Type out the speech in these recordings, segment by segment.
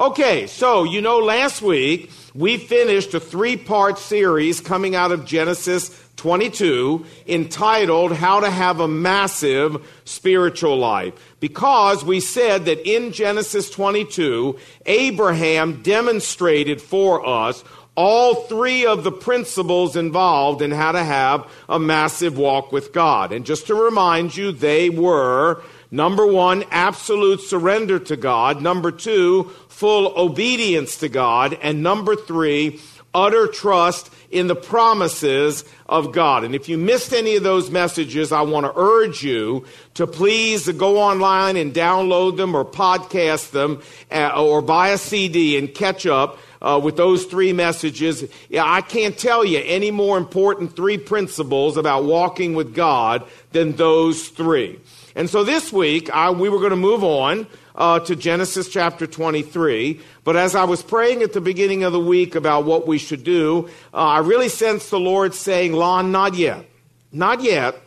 Okay, so you know, last week we finished a three part series coming out of Genesis 22 entitled How to Have a Massive Spiritual Life. Because we said that in Genesis 22, Abraham demonstrated for us all three of the principles involved in how to have a massive walk with God. And just to remind you, they were number one, absolute surrender to God. Number two, full obedience to God. And number three, utter trust in the promises of God. And if you missed any of those messages, I want to urge you to please go online and download them or podcast them uh, or buy a CD and catch up. Uh, with those three messages, yeah, I can't tell you any more important three principles about walking with God than those three. And so this week, I, we were going to move on uh, to Genesis chapter 23. But as I was praying at the beginning of the week about what we should do, uh, I really sensed the Lord saying, Lon, not yet. Not yet.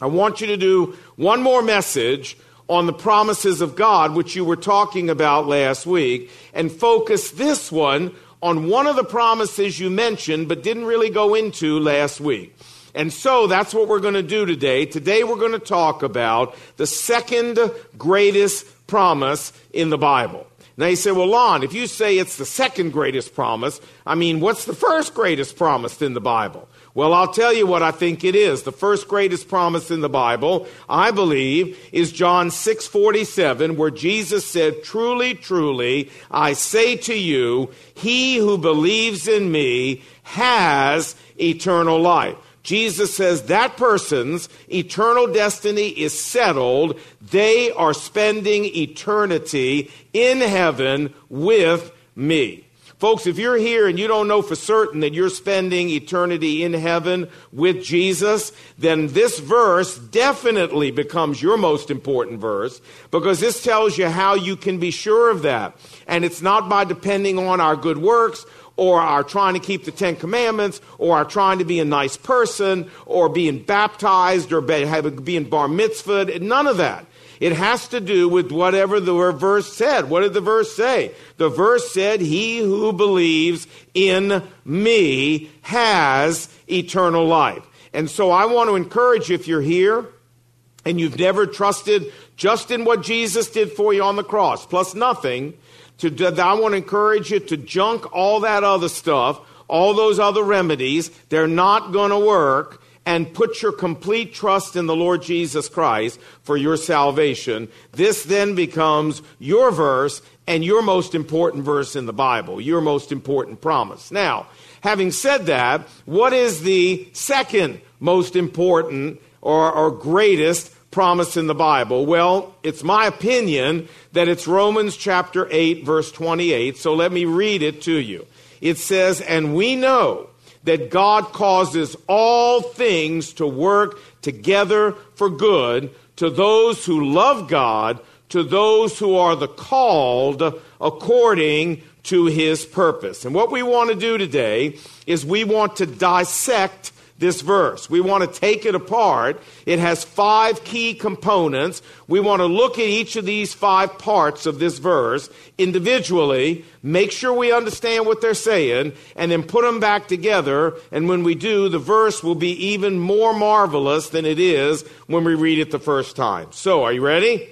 I want you to do one more message on the promises of God, which you were talking about last week, and focus this one on one of the promises you mentioned but didn't really go into last week. And so that's what we're going to do today. Today we're going to talk about the second greatest promise in the Bible. Now you say, well, Lon, if you say it's the second greatest promise, I mean, what's the first greatest promise in the Bible? Well, I'll tell you what I think it is. The first greatest promise in the Bible, I believe, is John 6:47 where Jesus said, "Truly, truly, I say to you, he who believes in me has eternal life." Jesus says that person's eternal destiny is settled. They are spending eternity in heaven with me. Folks, if you're here and you don't know for certain that you're spending eternity in heaven with Jesus, then this verse definitely becomes your most important verse because this tells you how you can be sure of that. And it's not by depending on our good works or are trying to keep the Ten Commandments, or are trying to be a nice person, or being baptized, or being bar mitzvahed. None of that. It has to do with whatever the verse said. What did the verse say? The verse said, He who believes in me has eternal life. And so I want to encourage you if you're here and you've never trusted just in what Jesus did for you on the cross, plus nothing, to, I want to encourage you to junk all that other stuff, all those other remedies. They're not going to work. And put your complete trust in the Lord Jesus Christ for your salvation. This then becomes your verse and your most important verse in the Bible, your most important promise. Now, having said that, what is the second most important or, or greatest promise in the Bible? Well, it's my opinion that it's Romans chapter 8, verse 28. So let me read it to you. It says, And we know that God causes all things to work together for good to those who love God, to those who are the called according to his purpose. And what we want to do today is we want to dissect this verse. We want to take it apart. It has five key components. We want to look at each of these five parts of this verse individually, make sure we understand what they're saying, and then put them back together. And when we do, the verse will be even more marvelous than it is when we read it the first time. So, are you ready?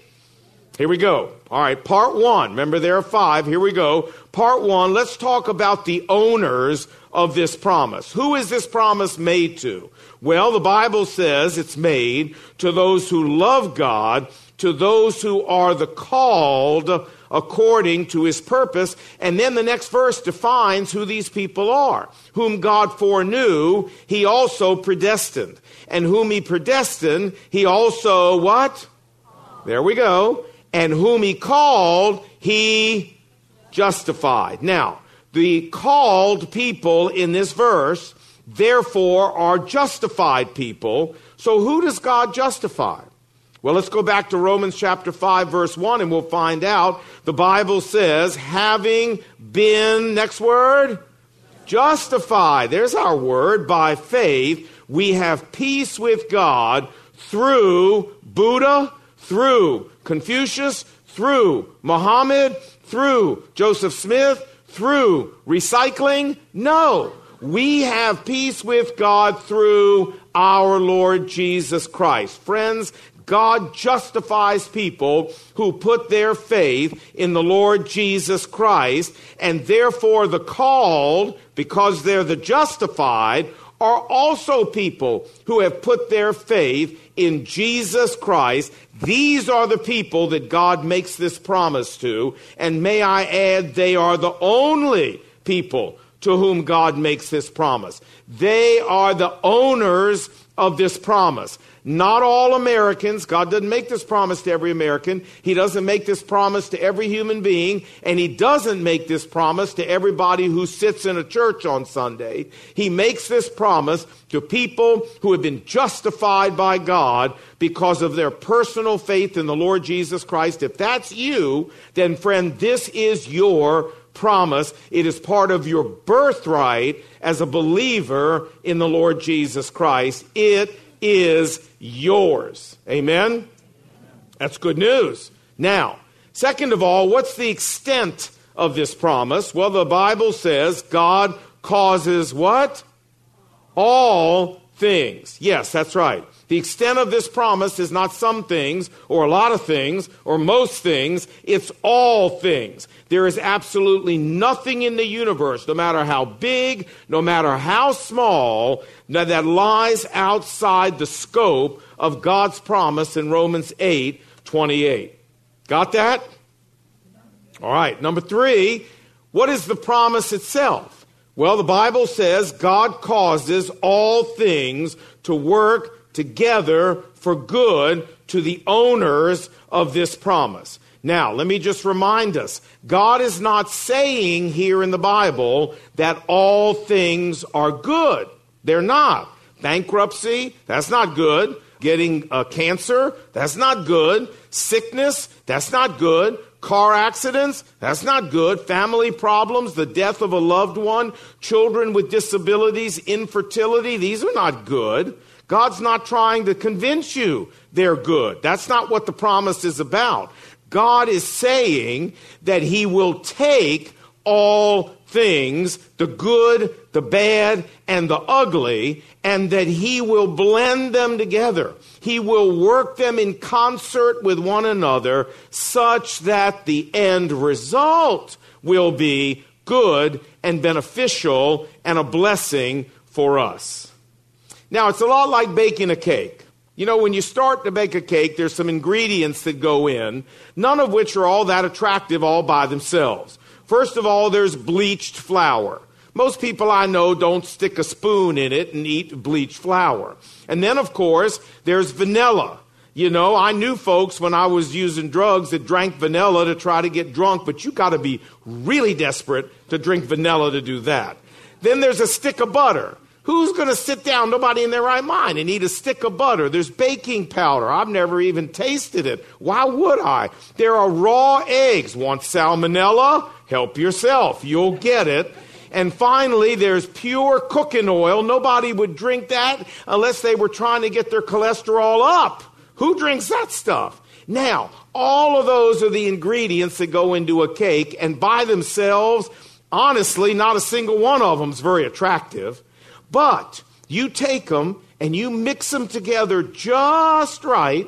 Here we go. All right, part one. Remember, there are five. Here we go. Part one, let's talk about the owners of this promise. Who is this promise made to? Well, the Bible says it's made to those who love God, to those who are the called according to his purpose. And then the next verse defines who these people are. Whom God foreknew, he also predestined. And whom he predestined, he also what? There we go. And whom he called, he justified. Now, the called people in this verse, therefore, are justified people. So who does God justify? Well, let's go back to Romans chapter 5, verse 1, and we'll find out. The Bible says, having been, next word, justified. There's our word. By faith, we have peace with God through Buddha, through Confucius, through Muhammad, through Joseph Smith, through recycling? No. We have peace with God through our Lord Jesus Christ. Friends, God justifies people who put their faith in the Lord Jesus Christ, and therefore the called, because they're the justified, are also people who have put their faith in Jesus Christ. These are the people that God makes this promise to. And may I add, they are the only people to whom God makes this promise. They are the owners of this promise. Not all Americans. God doesn't make this promise to every American. He doesn't make this promise to every human being. And He doesn't make this promise to everybody who sits in a church on Sunday. He makes this promise to people who have been justified by God because of their personal faith in the Lord Jesus Christ. If that's you, then friend, this is your promise. It is part of your birthright as a believer in the Lord Jesus Christ. It is yours. Amen? That's good news. Now, second of all, what's the extent of this promise? Well, the Bible says God causes what? All things. Yes, that's right. The extent of this promise is not some things, or a lot of things, or most things. It's all things. There is absolutely nothing in the universe, no matter how big, no matter how small, that lies outside the scope of God's promise in Romans 8 28. Got that? All right. Number three, what is the promise itself? Well, the Bible says God causes all things to work together for good to the owners of this promise. Now, let me just remind us God is not saying here in the Bible that all things are good. They're not. Bankruptcy, that's not good. Getting a cancer, that's not good. Sickness, that's not good. Car accidents, that's not good. Family problems, the death of a loved one, children with disabilities, infertility, these are not good. God's not trying to convince you they're good. That's not what the promise is about. God is saying that He will take all things, the good, the bad, and the ugly, and that He will blend them together. He will work them in concert with one another such that the end result will be good and beneficial and a blessing for us. Now, it's a lot like baking a cake. You know, when you start to bake a cake, there's some ingredients that go in, none of which are all that attractive all by themselves. First of all, there's bleached flour. Most people I know don't stick a spoon in it and eat bleached flour. And then, of course, there's vanilla. You know, I knew folks when I was using drugs that drank vanilla to try to get drunk, but you got to be really desperate to drink vanilla to do that. Then there's a stick of butter. Who's going to sit down, nobody in their right mind, and eat a stick of butter? There's baking powder. I've never even tasted it. Why would I? There are raw eggs. Want salmonella? Help yourself. You'll get it. And finally, there's pure cooking oil. Nobody would drink that unless they were trying to get their cholesterol up. Who drinks that stuff? Now, all of those are the ingredients that go into a cake, and by themselves, honestly, not a single one of them is very attractive. But you take them and you mix them together just right,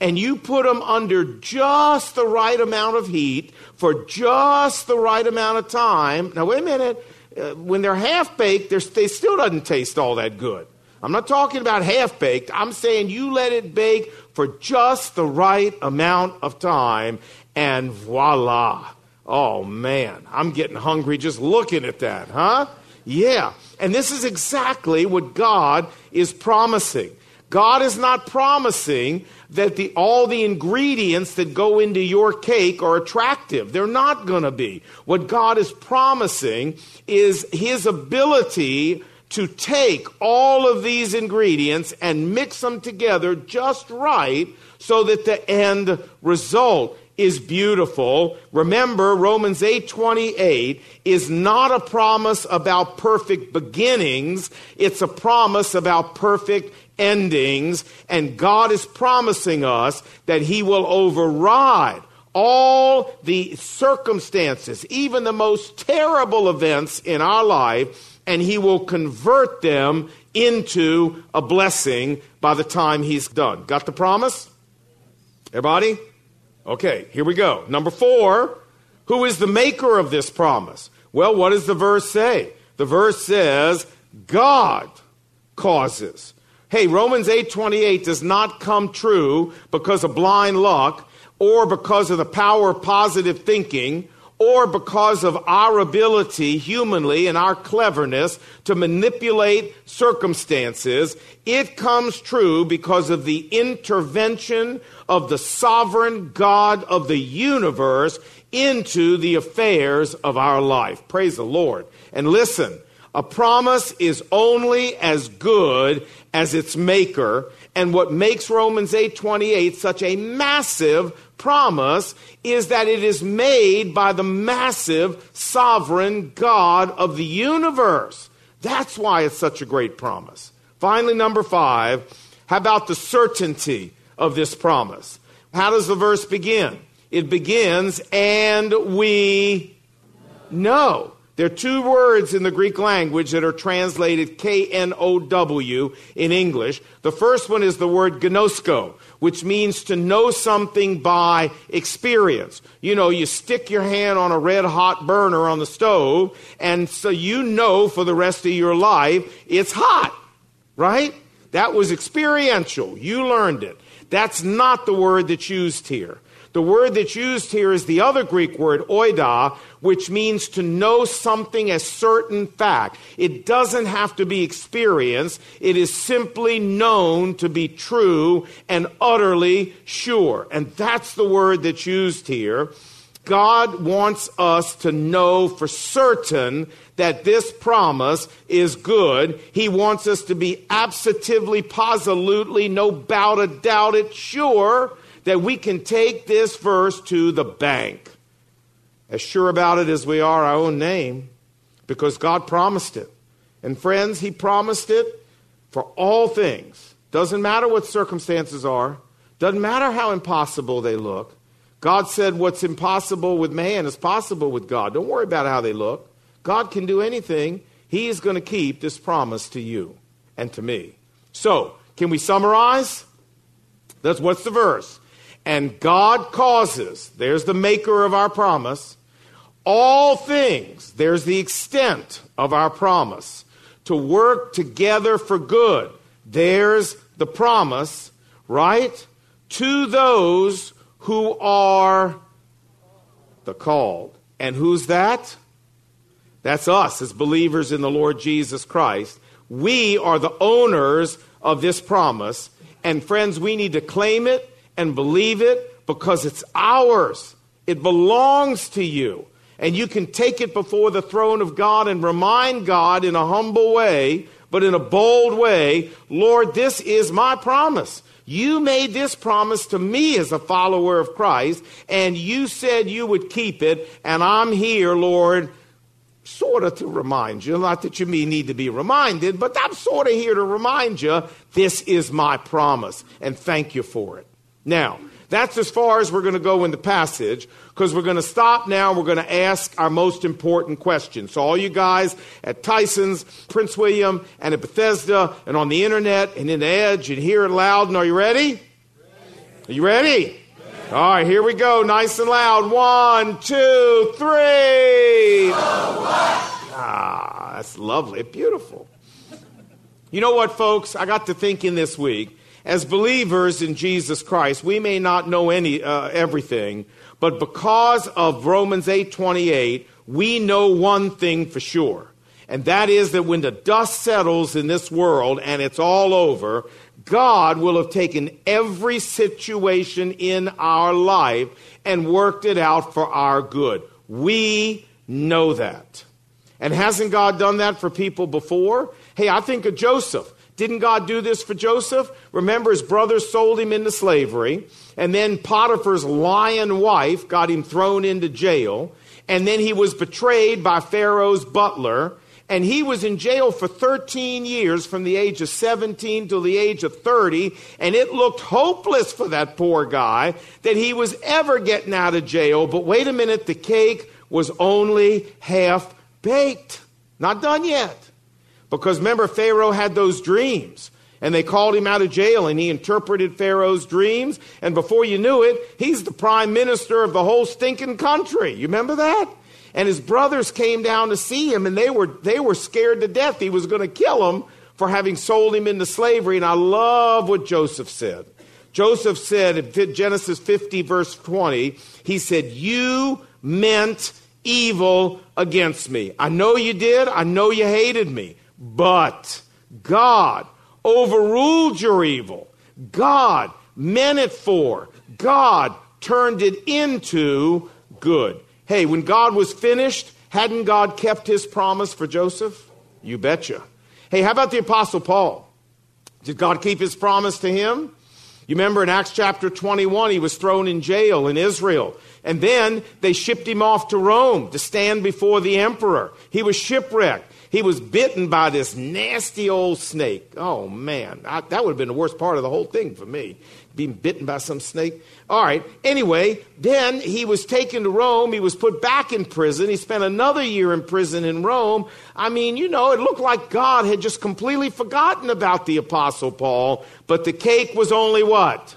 and you put them under just the right amount of heat for just the right amount of time. Now, wait a minute. Uh, when they're half baked, they still doesn't taste all that good. I'm not talking about half baked. I'm saying you let it bake for just the right amount of time, and voila. Oh man, I'm getting hungry just looking at that, huh? Yeah. And this is exactly what God is promising. God is not promising that the, all the ingredients that go into your cake are attractive. They're not going to be. What God is promising is His ability to take all of these ingredients and mix them together just right so that the end result is beautiful. Remember, Romans 8:28 is not a promise about perfect beginnings, it's a promise about perfect endings, and God is promising us that he will override all the circumstances, even the most terrible events in our life, and He will convert them into a blessing by the time He's done. Got the promise? Everybody? Okay, here we go. Number four, who is the maker of this promise? Well, what does the verse say? The verse says, God causes. Hey, Romans 8:28 does not come true because of blind luck or because of the power of positive thinking or because of our ability humanly and our cleverness to manipulate circumstances. It comes true because of the intervention of the sovereign God of the universe into the affairs of our life. Praise the Lord. And listen, a promise is only as good as its maker, and what makes Romans 8:28 such a massive promise is that it is made by the massive sovereign God of the universe. That's why it's such a great promise. Finally, number 5, how about the certainty of this promise? How does the verse begin? It begins, and we know. There are two words in the Greek language that are translated K N O W in English. The first one is the word gnosko, which means to know something by experience. You know, you stick your hand on a red hot burner on the stove, and so you know for the rest of your life it's hot, right? That was experiential. You learned it. That's not the word that's used here. The word that's used here is the other Greek word, oida, which means to know something as certain fact. It doesn't have to be experienced. It is simply known to be true and utterly sure. And that's the word that's used here. God wants us to know for certain that this promise is good. He wants us to be absolutely, positively, no doubt, a doubt it, sure that we can take this verse to the bank. As sure about it as we are our own name, because God promised it. And friends, He promised it for all things. Doesn't matter what circumstances are, doesn't matter how impossible they look. God said what's impossible with man is possible with God. Don't worry about how they look. God can do anything. He is going to keep this promise to you and to me. So, can we summarize? That's what's the verse? And God causes, there's the maker of our promise, all things, there's the extent of our promise, to work together for good. There's the promise, right? To those who are the called. And who's that? That's us as believers in the Lord Jesus Christ. We are the owners of this promise. And friends, we need to claim it and believe it because it's ours. It belongs to you. And you can take it before the throne of God and remind God in a humble way, but in a bold way, Lord, this is my promise. You made this promise to me as a follower of Christ, and you said you would keep it, and I'm here, Lord, sort of to remind you. Not that you need to be reminded, but I'm sort of here to remind you this is my promise, and thank you for it. Now, that's as far as we're going to go in the passage because we're going to stop now. We're going to ask our most important question. So, all you guys at Tyson's, Prince William, and at Bethesda, and on the internet, and in the Edge, and hear it loud. And are you ready? ready. Are you ready? ready? All right, here we go. Nice and loud. One, two, three. Ah, that's lovely. Beautiful. You know what, folks? I got to thinking this week as believers in Jesus Christ, we may not know any uh, everything, but because of Romans 8:28, we know one thing for sure. And that is that when the dust settles in this world and it's all over, God will have taken every situation in our life and worked it out for our good. We know that. And hasn't God done that for people before? Hey, I think of Joseph. Didn't God do this for Joseph? Remember, his brothers sold him into slavery, and then Potiphar's lion wife got him thrown into jail, and then he was betrayed by Pharaoh's butler, And he was in jail for 13 years from the age of 17 to the age of 30. And it looked hopeless for that poor guy that he was ever getting out of jail. But wait a minute, the cake was only half baked. Not done yet. Because remember, Pharaoh had those dreams. And they called him out of jail and he interpreted Pharaoh's dreams. And before you knew it, he's the prime minister of the whole stinking country. You remember that? And his brothers came down to see him and they were, they were scared to death. He was going to kill them for having sold him into slavery. And I love what Joseph said. Joseph said in Genesis 50, verse 20, he said, You meant evil against me. I know you did. I know you hated me. But God overruled your evil. God meant it for. God turned it into good. Hey, when God was finished, hadn't God kept his promise for Joseph? You betcha. Hey, how about the Apostle Paul? Did God keep his promise to him? You remember in Acts chapter 21, he was thrown in jail in Israel. And then they shipped him off to Rome to stand before the emperor. He was shipwrecked. He was bitten by this nasty old snake. Oh, man. I, that would have been the worst part of the whole thing for me being bitten by some snake. All right. Anyway, then he was taken to Rome. He was put back in prison. He spent another year in prison in Rome. I mean, you know, it looked like God had just completely forgotten about the Apostle Paul, but the cake was only what?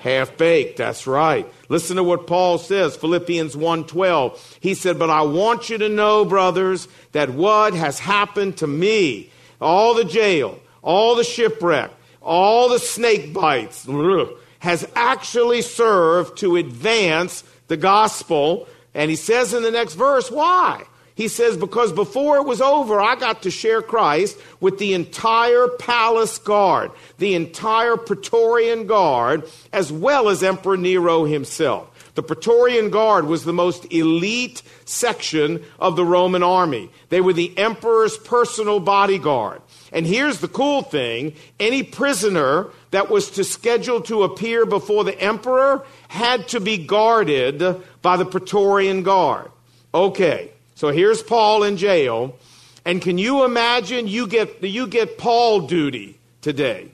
Half baked. That's right. Listen to what Paul says, Philippians 1:12. He said, "But I want you to know, brothers, that what has happened to me, all the jail, all the shipwreck, all the snake bites, has actually served to advance the gospel. And he says in the next verse, why? He says, because before it was over, I got to share Christ with the entire palace guard, the entire Praetorian guard, as well as Emperor Nero himself. The Praetorian Guard was the most elite section of the Roman army. They were the emperor's personal bodyguard. And here's the cool thing any prisoner that was to schedule to appear before the emperor had to be guarded by the Praetorian Guard. Okay, so here's Paul in jail. And can you imagine you get, you get Paul duty today?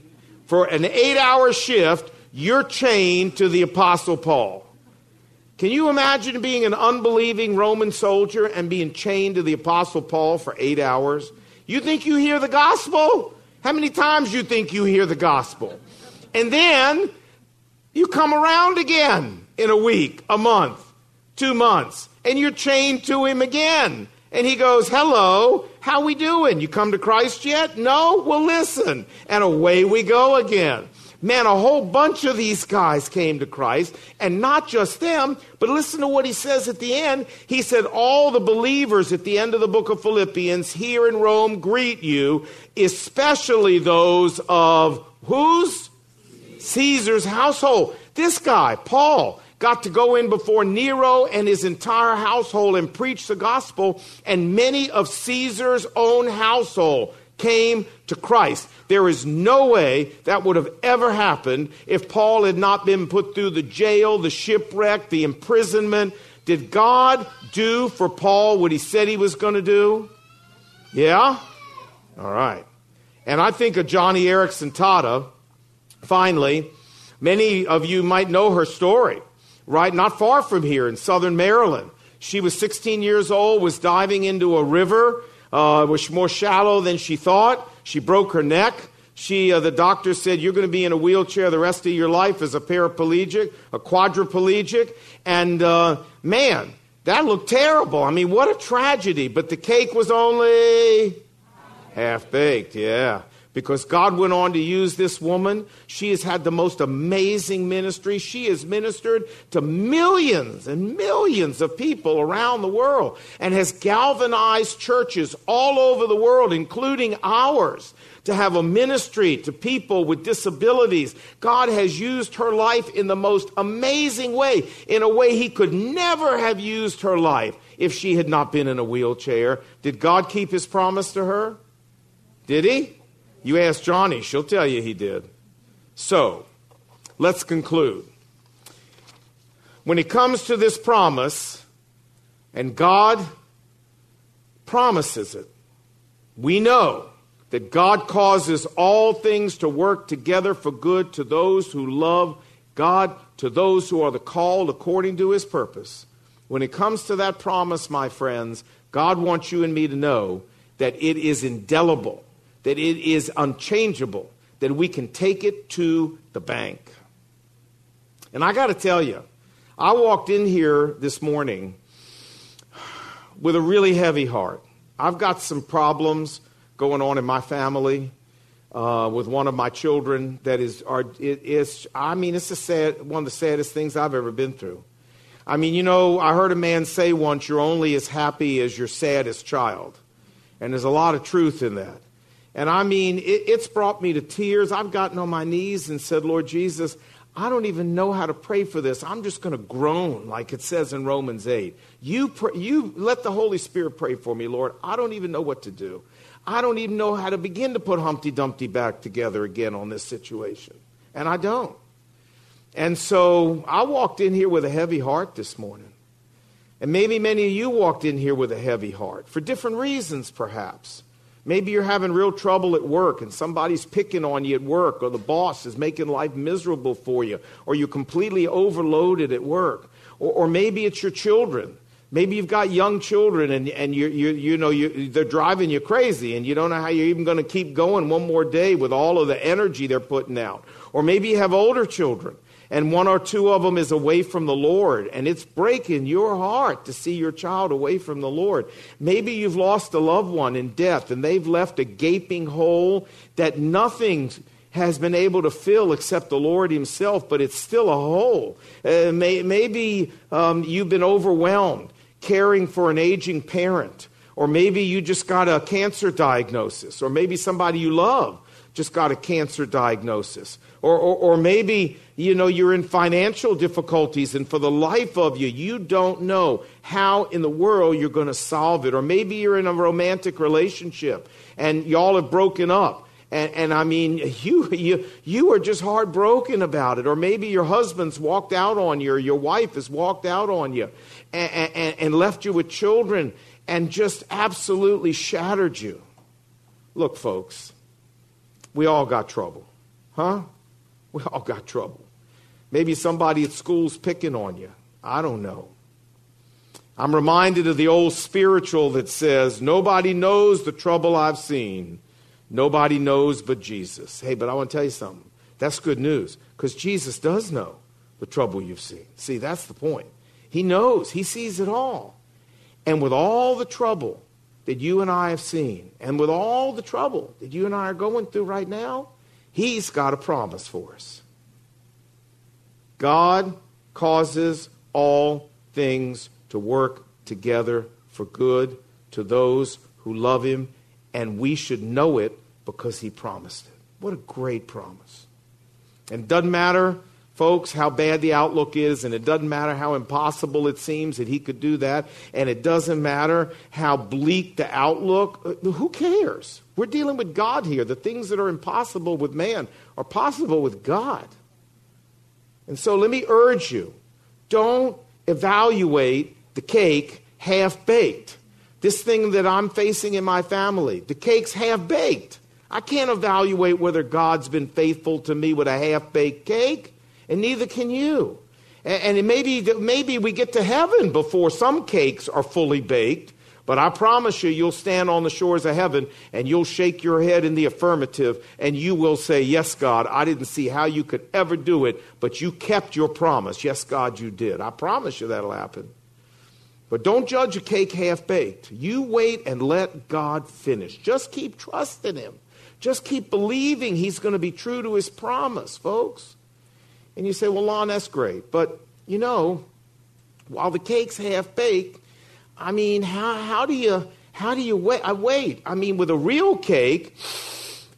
For an eight hour shift, you're chained to the Apostle Paul. Can you imagine being an unbelieving Roman soldier and being chained to the Apostle Paul for eight hours? You think you hear the gospel? How many times you think you hear the gospel? And then you come around again in a week, a month, two months, and you're chained to him again. And he goes, Hello, how we doing? You come to Christ yet? No? Well, listen. And away we go again. Man, a whole bunch of these guys came to Christ, and not just them, but listen to what he says at the end. He said, All the believers at the end of the book of Philippians here in Rome greet you, especially those of whose? Caesar's household. This guy, Paul, got to go in before Nero and his entire household and preach the gospel, and many of Caesar's own household came to Christ. There is no way that would have ever happened if Paul had not been put through the jail, the shipwreck, the imprisonment. Did God do for Paul what he said he was going to do? Yeah? All right. And I think of Joni Eareckson Tada, finally. Many of you might know her story, right? Not far from here in southern Maryland. She was 16 years old, was diving into a river uh, was more shallow than she thought. She broke her neck. She, uh, the doctor said, you're going to be in a wheelchair the rest of your life as a paraplegic, a quadriplegic. And uh, man, that looked terrible. I mean, what a tragedy. But the cake was only half baked, yeah because God went on to use this woman. She has had the most amazing ministry. She has ministered to millions and millions of people around the world and has galvanized churches all over the world, including ours, to have a ministry to people with disabilities. God has used her life in the most amazing way, in a way He could never have used her life if she had not been in a wheelchair. Did God keep His promise to her? Did He? You ask Joni, she'll tell you he did. So, let's conclude. When it comes to this promise, and God promises it, we know that God causes all things to work together for good to those who love God, to those who are the called according to his purpose. When it comes to that promise, my friends, God wants you and me to know that it is indelible, that it is unchangeable, that we can take it to the bank. And I got to tell you, I walked in here this morning with a really heavy heart. I've got some problems going on in my family uh, with one of my children that is, are, it is, I mean, it's a sad, one of the saddest things I've ever been through. I mean, you know, I heard a man say once, you're only as happy as your saddest child. And there's a lot of truth in that. And I mean, it, it's brought me to tears. I've gotten on my knees and said, Lord Jesus, I don't even know how to pray for this. I'm just going to groan, like it says in Romans 8. You, you let the Holy Spirit pray for me, Lord. I don't even know what to do. I don't even know how to begin to put Humpty Dumpty back together again on this situation. And I don't. And so I walked in here with a heavy heart this morning. And maybe many of you walked in here with a heavy heart for different reasons, perhaps. Maybe you're having real trouble at work and somebody's picking on you at work, or the boss is making life miserable for you, or you're completely overloaded at work. Or, or maybe it's your children Maybe you've got young children and, and you, you, you know, you, they're driving you crazy and you don't know how you're even going to keep going one more day with all of the energy they're putting out. Or maybe you have older children and one or two of them is away from the Lord and it's breaking your heart to see your child away from the Lord. Maybe you've lost a loved one in death and they've left a gaping hole that nothing has been able to fill except the Lord Himself, but it's still a hole. Uh, may, maybe um, you've been overwhelmed caring for an aging parent, or maybe you just got a cancer diagnosis, or maybe somebody you love just got a cancer diagnosis. Or, or, or, maybe, you know, you're in financial difficulties and for the life of you, you don't know how in the world you're going to solve it. Or maybe you're in a romantic relationship and y'all have broken up. And, and I mean, you, you, you are just heartbroken about it. Or maybe your husband's walked out on you or your wife has walked out on you and, and, and left you with children and just absolutely shattered you. Look, folks, we all got trouble. Huh? We all got trouble. Maybe somebody at school's picking on you. I don't know. I'm reminded of the old spiritual that says, Nobody knows the trouble I've seen. Nobody knows but Jesus. Hey, but I want to tell you something. That's good news because Jesus does know the trouble you've seen. See, that's the point. He knows, He sees it all. And with all the trouble that you and I have seen, and with all the trouble that you and I are going through right now, He's got a promise for us. God causes all things to work together for good to those who love Him, and we should know it because He promised it. What a great promise. And it doesn't matter folks, how bad the outlook is, and it doesn't matter how impossible it seems that he could do that, and it doesn't matter how bleak the outlook. Uh, who cares? We're dealing with God here. The things that are impossible with man are possible with God. And so let me urge you don't evaluate the cake half baked. This thing that I'm facing in my family, the cake's half baked. I can't evaluate whether God's been faithful to me with a half baked cake and neither can you. And, maybe, maybe we get to heaven before some cakes are fully baked, but I promise you, you'll stand on the shores of heaven and you'll shake your head in the affirmative and you will say, Yes, God, I didn't see how you could ever do it, but you kept your promise. Yes, God, you did. I promise you that'll happen. But don't judge a cake half baked. You wait and let God finish. Just keep trusting Him. Just keep believing He's going to be true to His promise, folks. And you say, well, Lon, that's great. But, you know, while the cake's half baked, I mean, how, how do you, how do you wait? I wait. I mean, with a real cake,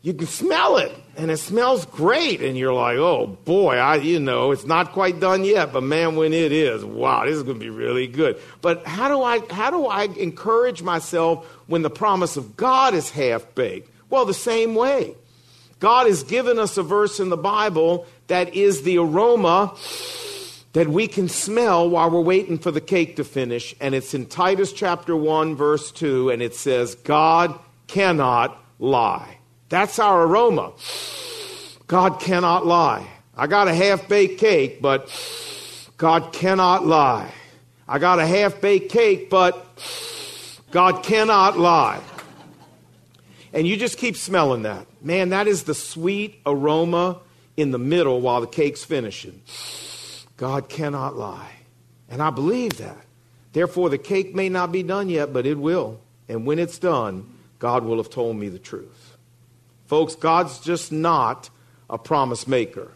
you can smell it and it smells great. And you're like, oh boy, I, you know, it's not quite done yet, but man, when it is, wow, this is going to be really good. But how do I, how do I encourage myself when the promise of God is half baked? Well, the same way. God has given us a verse in the Bible that is the aroma that we can smell while we're waiting for the cake to finish. And it's in Titus chapter 1, verse 2, and it says, God cannot lie. That's our aroma. God cannot lie. I got a half baked cake, but God cannot lie. I got a half baked cake, but God cannot lie. And you just keep smelling that. Man, that is the sweet aroma in the middle while the cake's finishing. God cannot lie. And I believe that. Therefore, the cake may not be done yet, but it will. And when it's done, God will have told me the truth. Folks, God's just not a promise maker,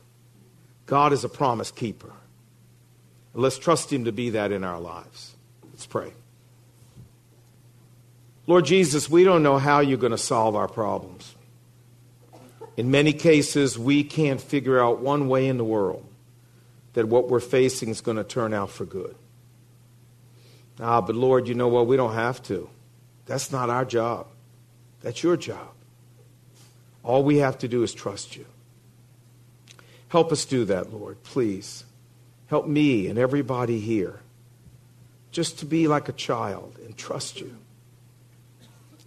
God is a promise keeper. Let's trust Him to be that in our lives. Let's pray. Lord Jesus, we don't know how you're going to solve our problems. In many cases, we can't figure out one way in the world that what we're facing is going to turn out for good. Ah, but Lord, you know what? We don't have to. That's not our job. That's your job. All we have to do is trust you. Help us do that, Lord, please. Help me and everybody here just to be like a child and trust you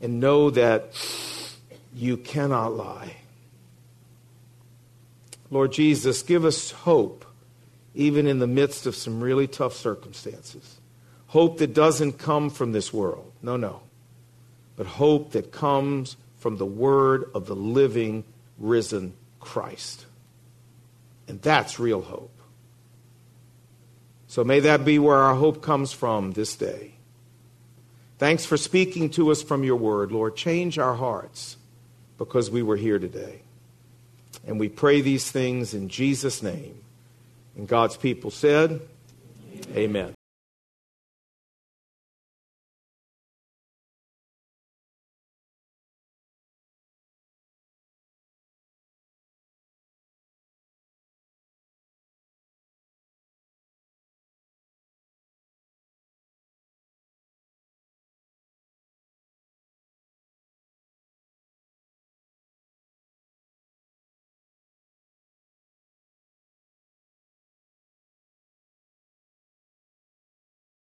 and know that you cannot lie. Lord Jesus, give us hope even in the midst of some really tough circumstances. Hope that doesn't come from this world. No, no. But hope that comes from the word of the living, risen Christ. And that's real hope. So may that be where our hope comes from this day. Thanks for speaking to us from your word, Lord. Change our hearts because we were here today. And we pray these things in Jesus' name. And God's people said, Amen. Amen.